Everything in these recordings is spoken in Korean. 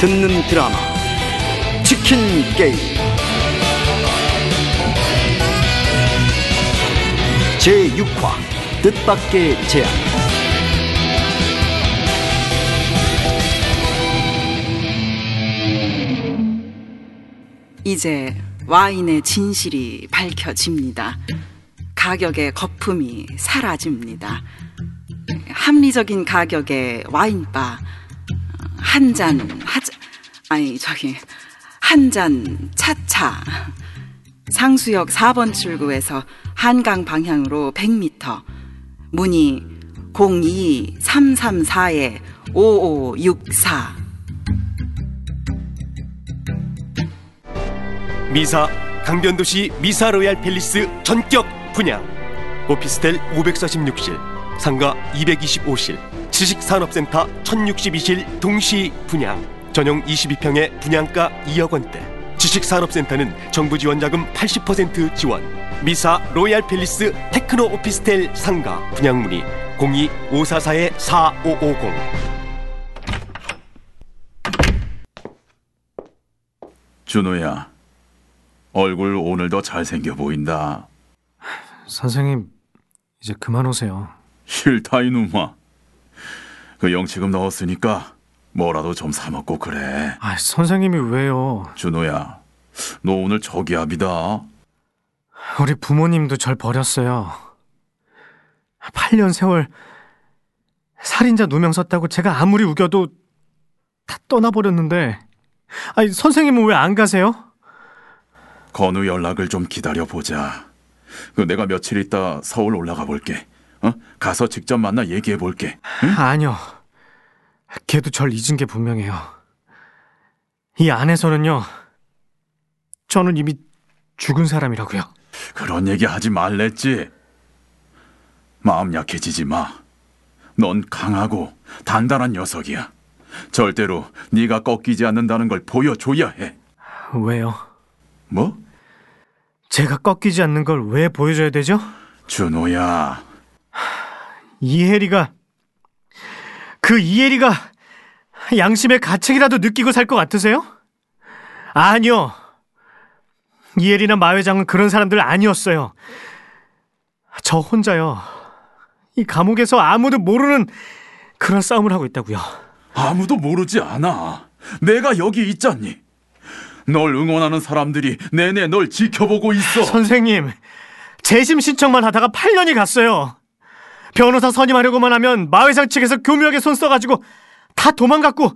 듣는 드라마 치킨 게임 제6화 뜻밖의 제안 이제 와인의 진실이 밝혀집니다. 가격의 거품이 사라집니다. 합리적인 가격의 와인바 한 잔 하자. 아니 저기 한 잔 차차. 상수역 4번 출구에서 한강 방향으로 100m 문의 02334에 5564 미사 강변도시 미사 로얄 팰리스 전격 분양. 오피스텔 546실 상가 225실 지식산업센터 1062실 동시 분양 전용 22평의 분양가 2억 원대 지식산업센터는 정부 지원 자금 80% 지원 미사 로얄 팰리스 테크노 오피스텔 상가 분양 문의 02-544-4550 준호야, 얼굴 오늘도 잘생겨 보인다. 선생님 이제 그만 오세요. 싫다 이놈아. 그 영치금 넣었으니까 뭐라도 좀 사 먹고 그래. 아 선생님이 왜요? 준호야, 너 오늘 저기압이다. 우리 부모님도 절 버렸어요. 8년 세월 살인자 누명 썼다고 제가 아무리 우겨도 다 떠나버렸는데 아니 선생님은 왜 안 가세요? 건우 연락을 좀 기다려 보자. 그 내가 며칠 있다 서울 올라가 볼게. 어? 가서 직접 만나 얘기해 볼게. 아니요. 걔도 절 잊은 게 분명해요. 이 안에서는요. 저는 이미 죽은 사람이라고요. 그런 얘기 하지 말랬지. 마음 약해지지 마. 넌 강하고 단단한 녀석이야. 절대로 네가 꺾이지 않는다는 걸 보여줘야 해. 왜요? 뭐? 제가 꺾이지 않는 걸 왜 보여줘야 되죠? 준호야. 이혜리가 그 이혜리가 양심의 가책이라도 느끼고 살 것 같으세요? 아니요. 이혜리나 마 회장은 그런 사람들 아니었어요. 저 혼자요. 이 감옥에서 아무도 모르는 그런 싸움을 하고 있다고요. 아무도 모르지 않아. 내가 여기 있잖니. 널 응원하는 사람들이 내내 널 지켜보고 있어. 선생님, 재심 신청만 하다가 8년이 갔어요. 변호사 선임하려고만 하면 마 회장 측에서 교묘하게 손 써가지고 다 도망갔고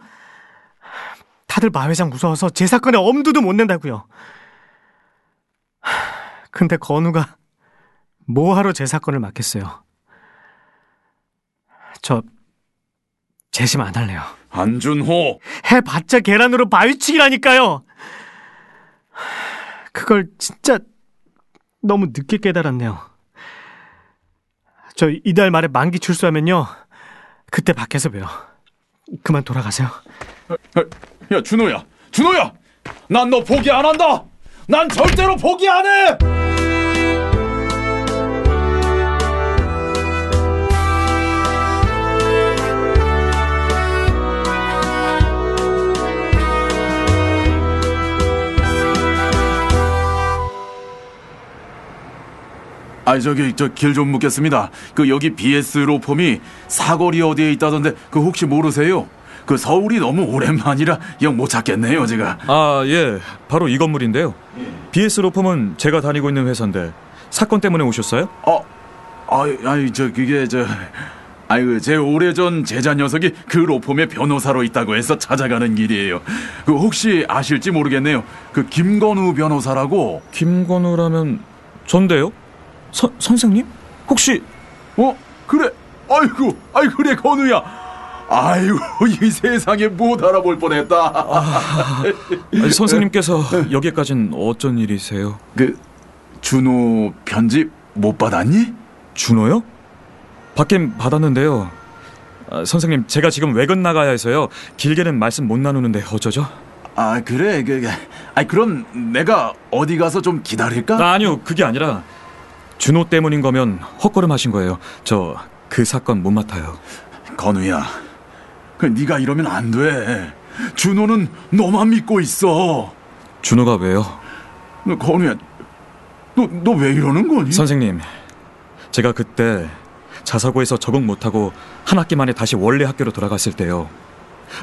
다들 마 회장 무서워서 제 사건에 엄두도 못 낸다고요. 근데 건우가 뭐하러 제 사건을 맡겠어요. 저 재심 안 할래요. 안준호. 해봤자 계란으로 바위치기라니까요. 그걸 진짜 너무 늦게 깨달았네요. 저 이달 말에 만기 출소하면요. 그때 밖에서 봬요. 그만 돌아가세요. 야, 준호야. 준호야. 난 너 포기 안 한다. 난 절대로 포기 안 해. 아 저기 저 길 좀 묻겠습니다. 그 여기 BS 로펌이 사거리 어디에 있다던데 그 혹시 모르세요? 그 서울이 너무 오랜만이라 영 못 찾겠네요 제가. 아, 예. 바로 이 건물인데요. BS 로펌은 제가 다니고 있는 회사인데 사건 때문에 오셨어요? 어, 아이, 아이 저 그게 저. 아이고 제 오래전 제자 녀석이 그 로펌의 변호사로 있다고 해서 찾아가는 길이에요. 그 혹시 아실지 모르겠네요. 그 김건우 변호사라고. 김건우라면 전데요? 선 선생님? 혹시 어 그래. 아이고 아이 그래 건우야. 아이고 이 세상에 못 알아볼 뻔했다. 아니, 선생님께서 여기까진 어쩐 일이세요? 그 준호 편집 못 받았니? 준호요? 받긴 받았는데요. 아, 선생님, 제가 지금 외근 나가야 해서요. 길게는 말씀 못 나누는데 어쩌죠? 아 그래 그, 그, 아이 그럼 내가 어디 가서 좀 기다릴까? 아, 아니요, 그게 아니라 준호 때문인 거면 헛걸음하신 거예요. 저 그 사건 못 맡아요. 건우야, 그 네가 이러면 안 돼. 준호는 너만 믿고 있어. 준호가 왜요? 너, 건우야, 너, 너 왜 이러는 거니? 선생님, 제가 그때 자사고에서 적응 못하고 한 학기 만에 다시 원래 학교로 돌아갔을 때요.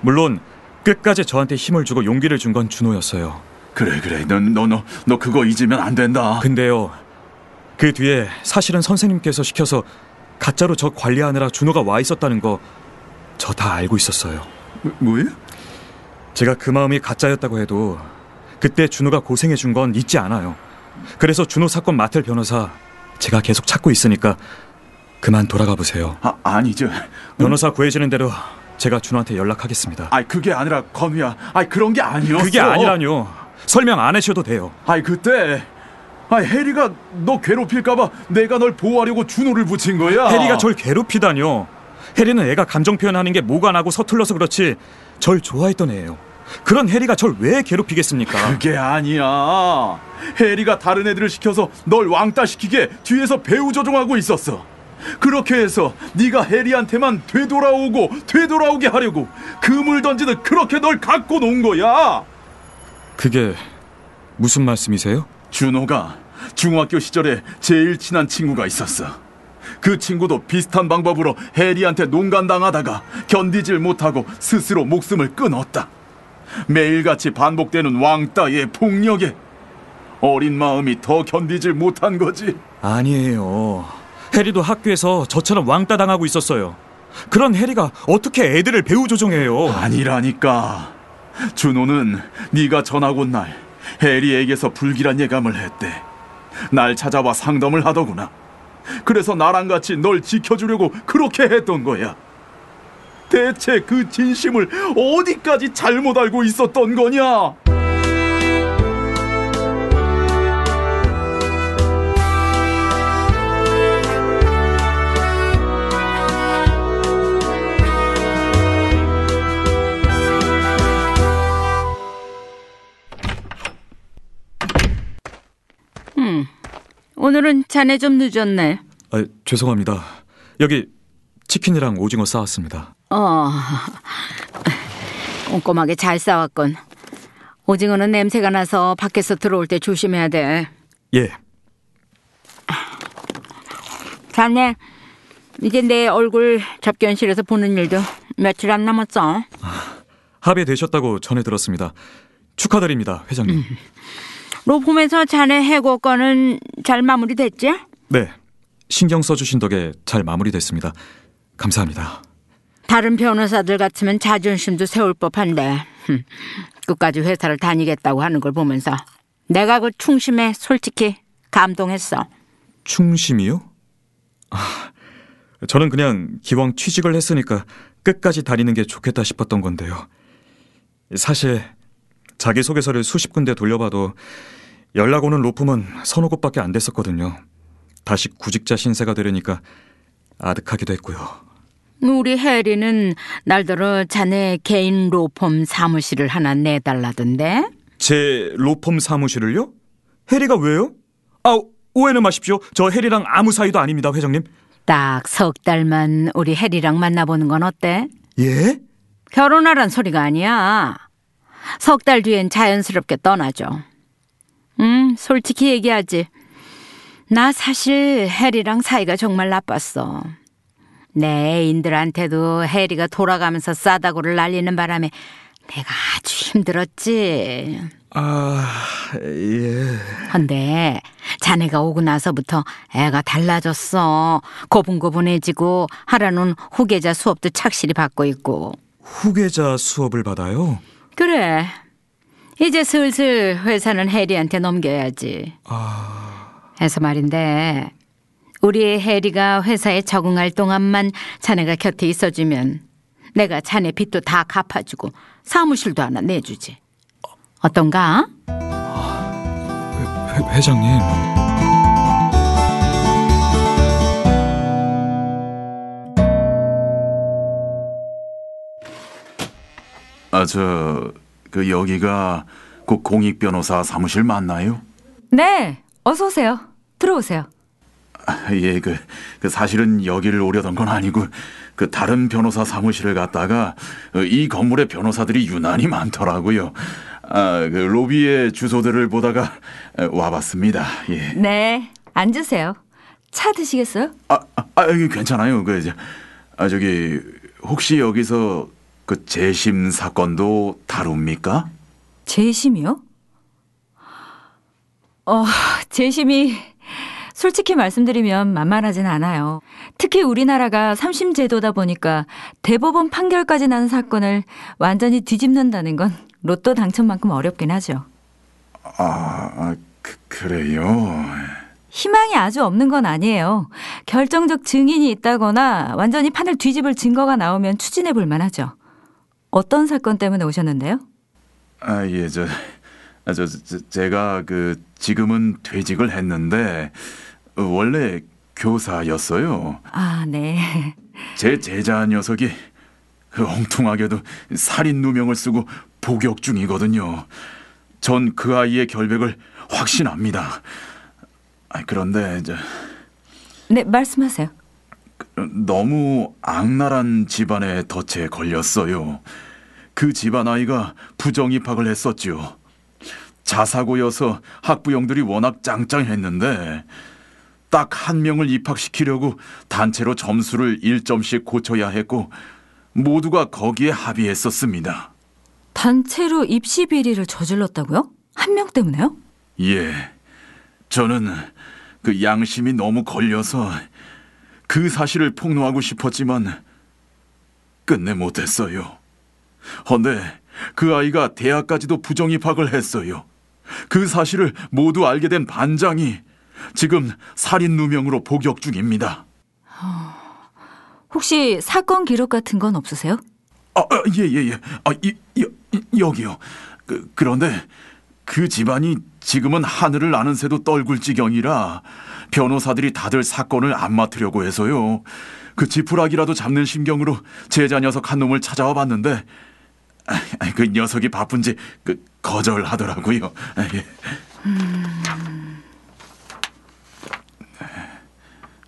물론 끝까지 저한테 힘을 주고 용기를 준 건 준호였어요. 그래, 그래. 너, 너, 너, 너 그거 잊으면 안 된다. 근데요, 그 뒤에 사실은 선생님께서 시켜서 가짜로 저 관리하느라 준호가 와 있었다는 거 저 다 알고 있었어요. 뭐야? 제가 그 마음이 가짜였다고 해도 그때 준호가 고생해 준 건 잊지 않아요. 그래서 준호 사건 맡을 변호사 제가 계속 찾고 있으니까 그만 돌아가 보세요. 아, 아니, 저. 변호사 구해지는 대로 제가 준호한테 연락하겠습니다. 아이, 그게 아니라, 건우야. 아이, 그런 게 아니었어. 그게 아니라뇨. 설명 안 하셔도 돼요. 아이, 그때. 아이, 해리가 너 괴롭힐까봐 내가 널 보호하려고 준호를 붙인 거야. 해리가 절 괴롭히다뇨. 해리는 애가 감정 표현하는 게 뭐가 나고 서툴러서 그렇지 절 좋아했던 애예요. 그런 해리가 절 왜 괴롭히겠습니까? 그게 아니야. 해리가 다른 애들을 시켜서 널 왕따 시키게 뒤에서 배우 조종하고 있었어. 그렇게 해서 네가 해리한테만 되돌아오고 되돌아오게 하려고 그물 던지듯 그렇게 널 갖고 놓은 거야. 그게 무슨 말씀이세요? 준호가 중학교 시절에 제일 친한 친구가 있었어. 그 친구도 비슷한 방법으로 해리한테 농간당하다가 견디질 못하고 스스로 목숨을 끊었다. 매일같이 반복되는 왕따의 폭력에 어린 마음이 더 견디질 못한 거지. 아니에요. 해리도 학교에서 저처럼 왕따 당하고 있었어요. 그런 해리가 어떻게 애들을 배우 조종해요? 아니라니까. 준호는 네가 전학 온 날 해리에게서 불길한 예감을 했대. 날 찾아와 상담을 하더구나. 그래서 나랑 같이 널 지켜주려고 그렇게 했던 거야. 대체 그 진심을 어디까지 잘못 알고 있었던 거냐? 오늘은 자네 좀 늦었네. 아, 죄송합니다. 여기 치킨이랑 오징어 싸왔습니다. 어, 꼼꼼하게 잘 싸왔군. 오징어는 냄새가 나서 밖에서 들어올 때 조심해야 돼. 예, 자네, 이제 내 얼굴 접견실에서 보는 일도 며칠 안 남았어. 합의되셨다고 전해 들었습니다. 축하드립니다, 회장님. 로펌에서 자네 해고 건은 잘 마무리됐지? 네, 신경 써주신 덕에 잘 마무리됐습니다. 감사합니다. 다른 변호사들 같으면 자존심도 세울 법한데 흠, 끝까지 회사를 다니겠다고 하는 걸 보면서 내가 그 충심에 솔직히 감동했어. 충심이요? 아, 저는 그냥 기왕 취직을 했으니까 끝까지 다니는 게 좋겠다 싶었던 건데요. 사실 자기소개서를 수십 군데 돌려봐도 연락 오는 로펌은 서너 곳밖에 안 됐었거든요. 다시 구직자 신세가 되려니까 아득하기도 했고요. 우리 혜리는 날더러 자네 개인 로펌 사무실을 하나 내달라던데? 제 로펌 사무실을요? 해리가 왜요? 아, 오해는 마십시오. 저 해리랑 아무 사이도 아닙니다, 회장님. 딱 석 달만 우리 혜리랑 만나보는 건 어때? 예? 결혼하란 소리가 아니야. 석 달 뒤엔 자연스럽게 떠나죠. 음, 솔직히 얘기하지. 나 사실 해리랑 사이가 정말 나빴어. 내 애인들한테도 해리가 돌아가면서 싸다구를 날리는 바람에 내가 아주 힘들었지. 아, 예. 근데 자네가 오고 나서부터 애가 달라졌어. 고분고분해지고 하라는 후계자 수업도 착실히 받고 있고. 후계자 수업을 받아요? 그래. 이제 슬슬 회사는 해리한테 넘겨야지. 해서 말인데 우리 해리가 회사에 적응할 동안만 자네가 곁에 있어주면 내가 자네 빚도 다 갚아주고 사무실도 하나 내주지. 어떤가? 회, 회장님. 아, 저, 그 여기가 그 공익 변호사 사무실 맞나요? 네, 어서 오세요. 들어오세요. 아, 예, 그, 그 사실은 여기를 오려던 건 아니고 그 다른 변호사 사무실을 갔다가 어, 이 건물에 변호사들이 유난히 많더라고요. 아, 그 로비의 주소들을 보다가 어, 와봤습니다. 예. 네, 앉으세요. 차 드시겠어요? 아, 아, 아 여기 괜찮아요. 그, 저, 아, 저기 혹시 여기서 그 재심 사건도 다룹니까? 재심이요? 어, 재심이 솔직히 말씀드리면 만만하진 않아요. 특히 우리나라가 삼심 제도다 보니까 대법원 판결까지 나는 사건을 완전히 뒤집는다는 건 로또 당첨만큼 어렵긴 하죠. 아, 아 그, 그래요. 희망이 아주 없는 건 아니에요. 결정적 증인이 있다거나 완전히 판을 뒤집을 증거가 나오면 추진해 볼 만하죠. 어떤 사건 때문에 오셨는데요? 아, 예, 저, 아, 저, 저 제가 그 지금은 퇴직을 했는데 어, 원래 교사였어요. 아, 네. 제 제자 녀석이 그 엉뚱하게도 살인 누명을 쓰고 복역 중이거든요. 전 그 아이의 결백을 확신합니다. 아, 그런데 저 네, 말씀하세요. 너무 악랄한 집안의 덫에 걸렸어요. 그 집안 아이가 부정 입학을 했었죠. 자사고여서 학부형들이 워낙 짱짱했는데 딱 한 명을 입학시키려고 단체로 점수를 1점씩 고쳐야 했고 모두가 거기에 합의했었습니다. 단체로 입시 비리를 저질렀다고요? 한 명 때문에요? 예. 저는 그 양심이 너무 걸려서 그 사실을 폭로하고 싶었지만 끝내 못했어요. 헌데 그 아이가 대학까지도 부정 입학을 했어요. 그 사실을 모두 알게 된 반장이 지금 살인 누명으로 복역 중입니다. 혹시 사건 기록 같은 건 없으세요? 아, 예, 예, 예. 아, 이, 여기요. 그, 그런데 그 집안이 지금은 하늘을 나는 새도 떨굴 지경이라 변호사들이 다들 사건을 안 맡으려고 해서요. 그 지푸라기라도 잡는 심경으로 제자 녀석 한 놈을 찾아와 봤는데 아, 그 녀석이 바쁜지 그 거절하더라고요. 예.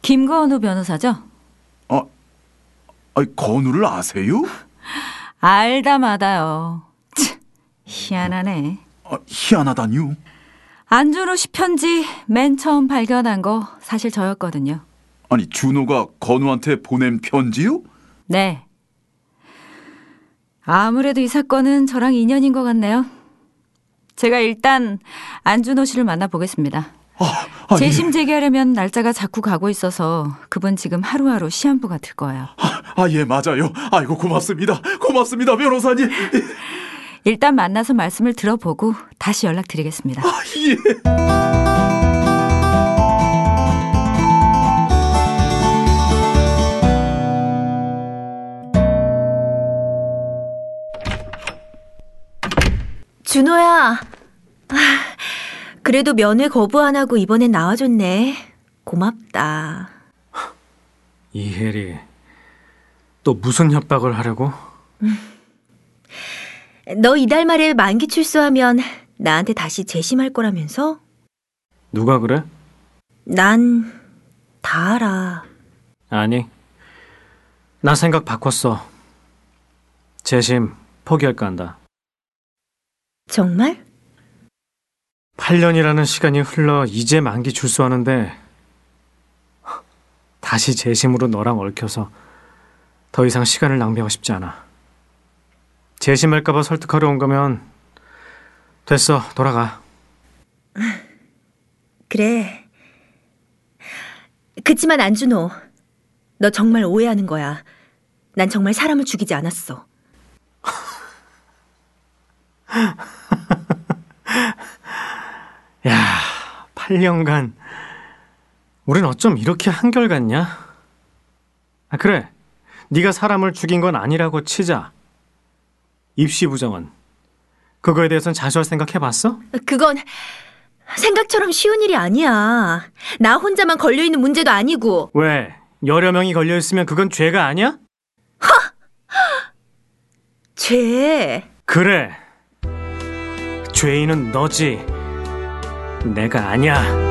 김건우 변호사죠? 아, 아, 건우를 아세요? 알다 마다요. 참, 희한하네. 아, 희한하다뇨. 안준호 씨 편지 맨 처음 발견한 거 사실 저였거든요. 아니 준호가 건우한테 보낸 편지요? 네. 아무래도 이 사건은 저랑 인연인 것 같네요. 제가 일단 안준호 씨를 만나보겠습니다. 아, 아, 재심 제기하려면 날짜가 자꾸 가고 있어서 그분 지금 하루하루 시한부 같을 거예요. 아, 아, 예, 맞아요. 아이고, 고맙습니다. 고맙습니다, 변호사님. 일단 만나서 말씀을 들어보고 다시 연락드리겠습니다. 아, 예. 준호야. 아, 그래도 면회 거부 안 하고 이번엔 나와줬네. 고맙다. 이혜리 또 무슨 협박을 하려고? 너 이달 말에 만기 출소하면 나한테 다시 재심할 거라면서? 누가 그래? 난 다 알아. 아니 나 생각 바꿨어 재심 포기할까 한다 정말? 8년이라는 시간이 흘러 이제 만기 출소하는데 다시 재심으로 너랑 얽혀서 더 이상 시간을 낭비하고 싶지 않아. 재심할까봐 설득하러 온 거면 됐어 돌아가. 그래. 그치만 안준호, 너 정말 오해하는 거야. 난 정말 사람을 죽이지 않았어. 야 8년간 우린 어쩜 이렇게 한결같냐? 아 그래 네가 사람을 죽인 건 아니라고 치자. 입시 부정은 그거에 대해선 자수할 생각 해 봤어? 그건 생각처럼 쉬운 일이 아니야. 나 혼자만 걸려 있는 문제도 아니고. 왜 여러 명이 걸려 있으면 그건 죄가 아니야? 죄. 그래. 죄인은 너지. 내가 아니야.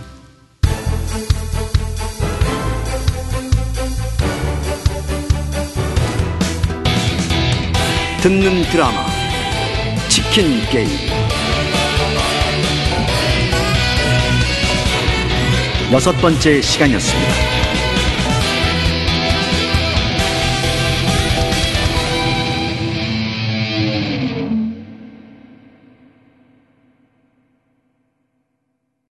듣는 드라마 치킨 게임 여섯 번째 시간이었습니다.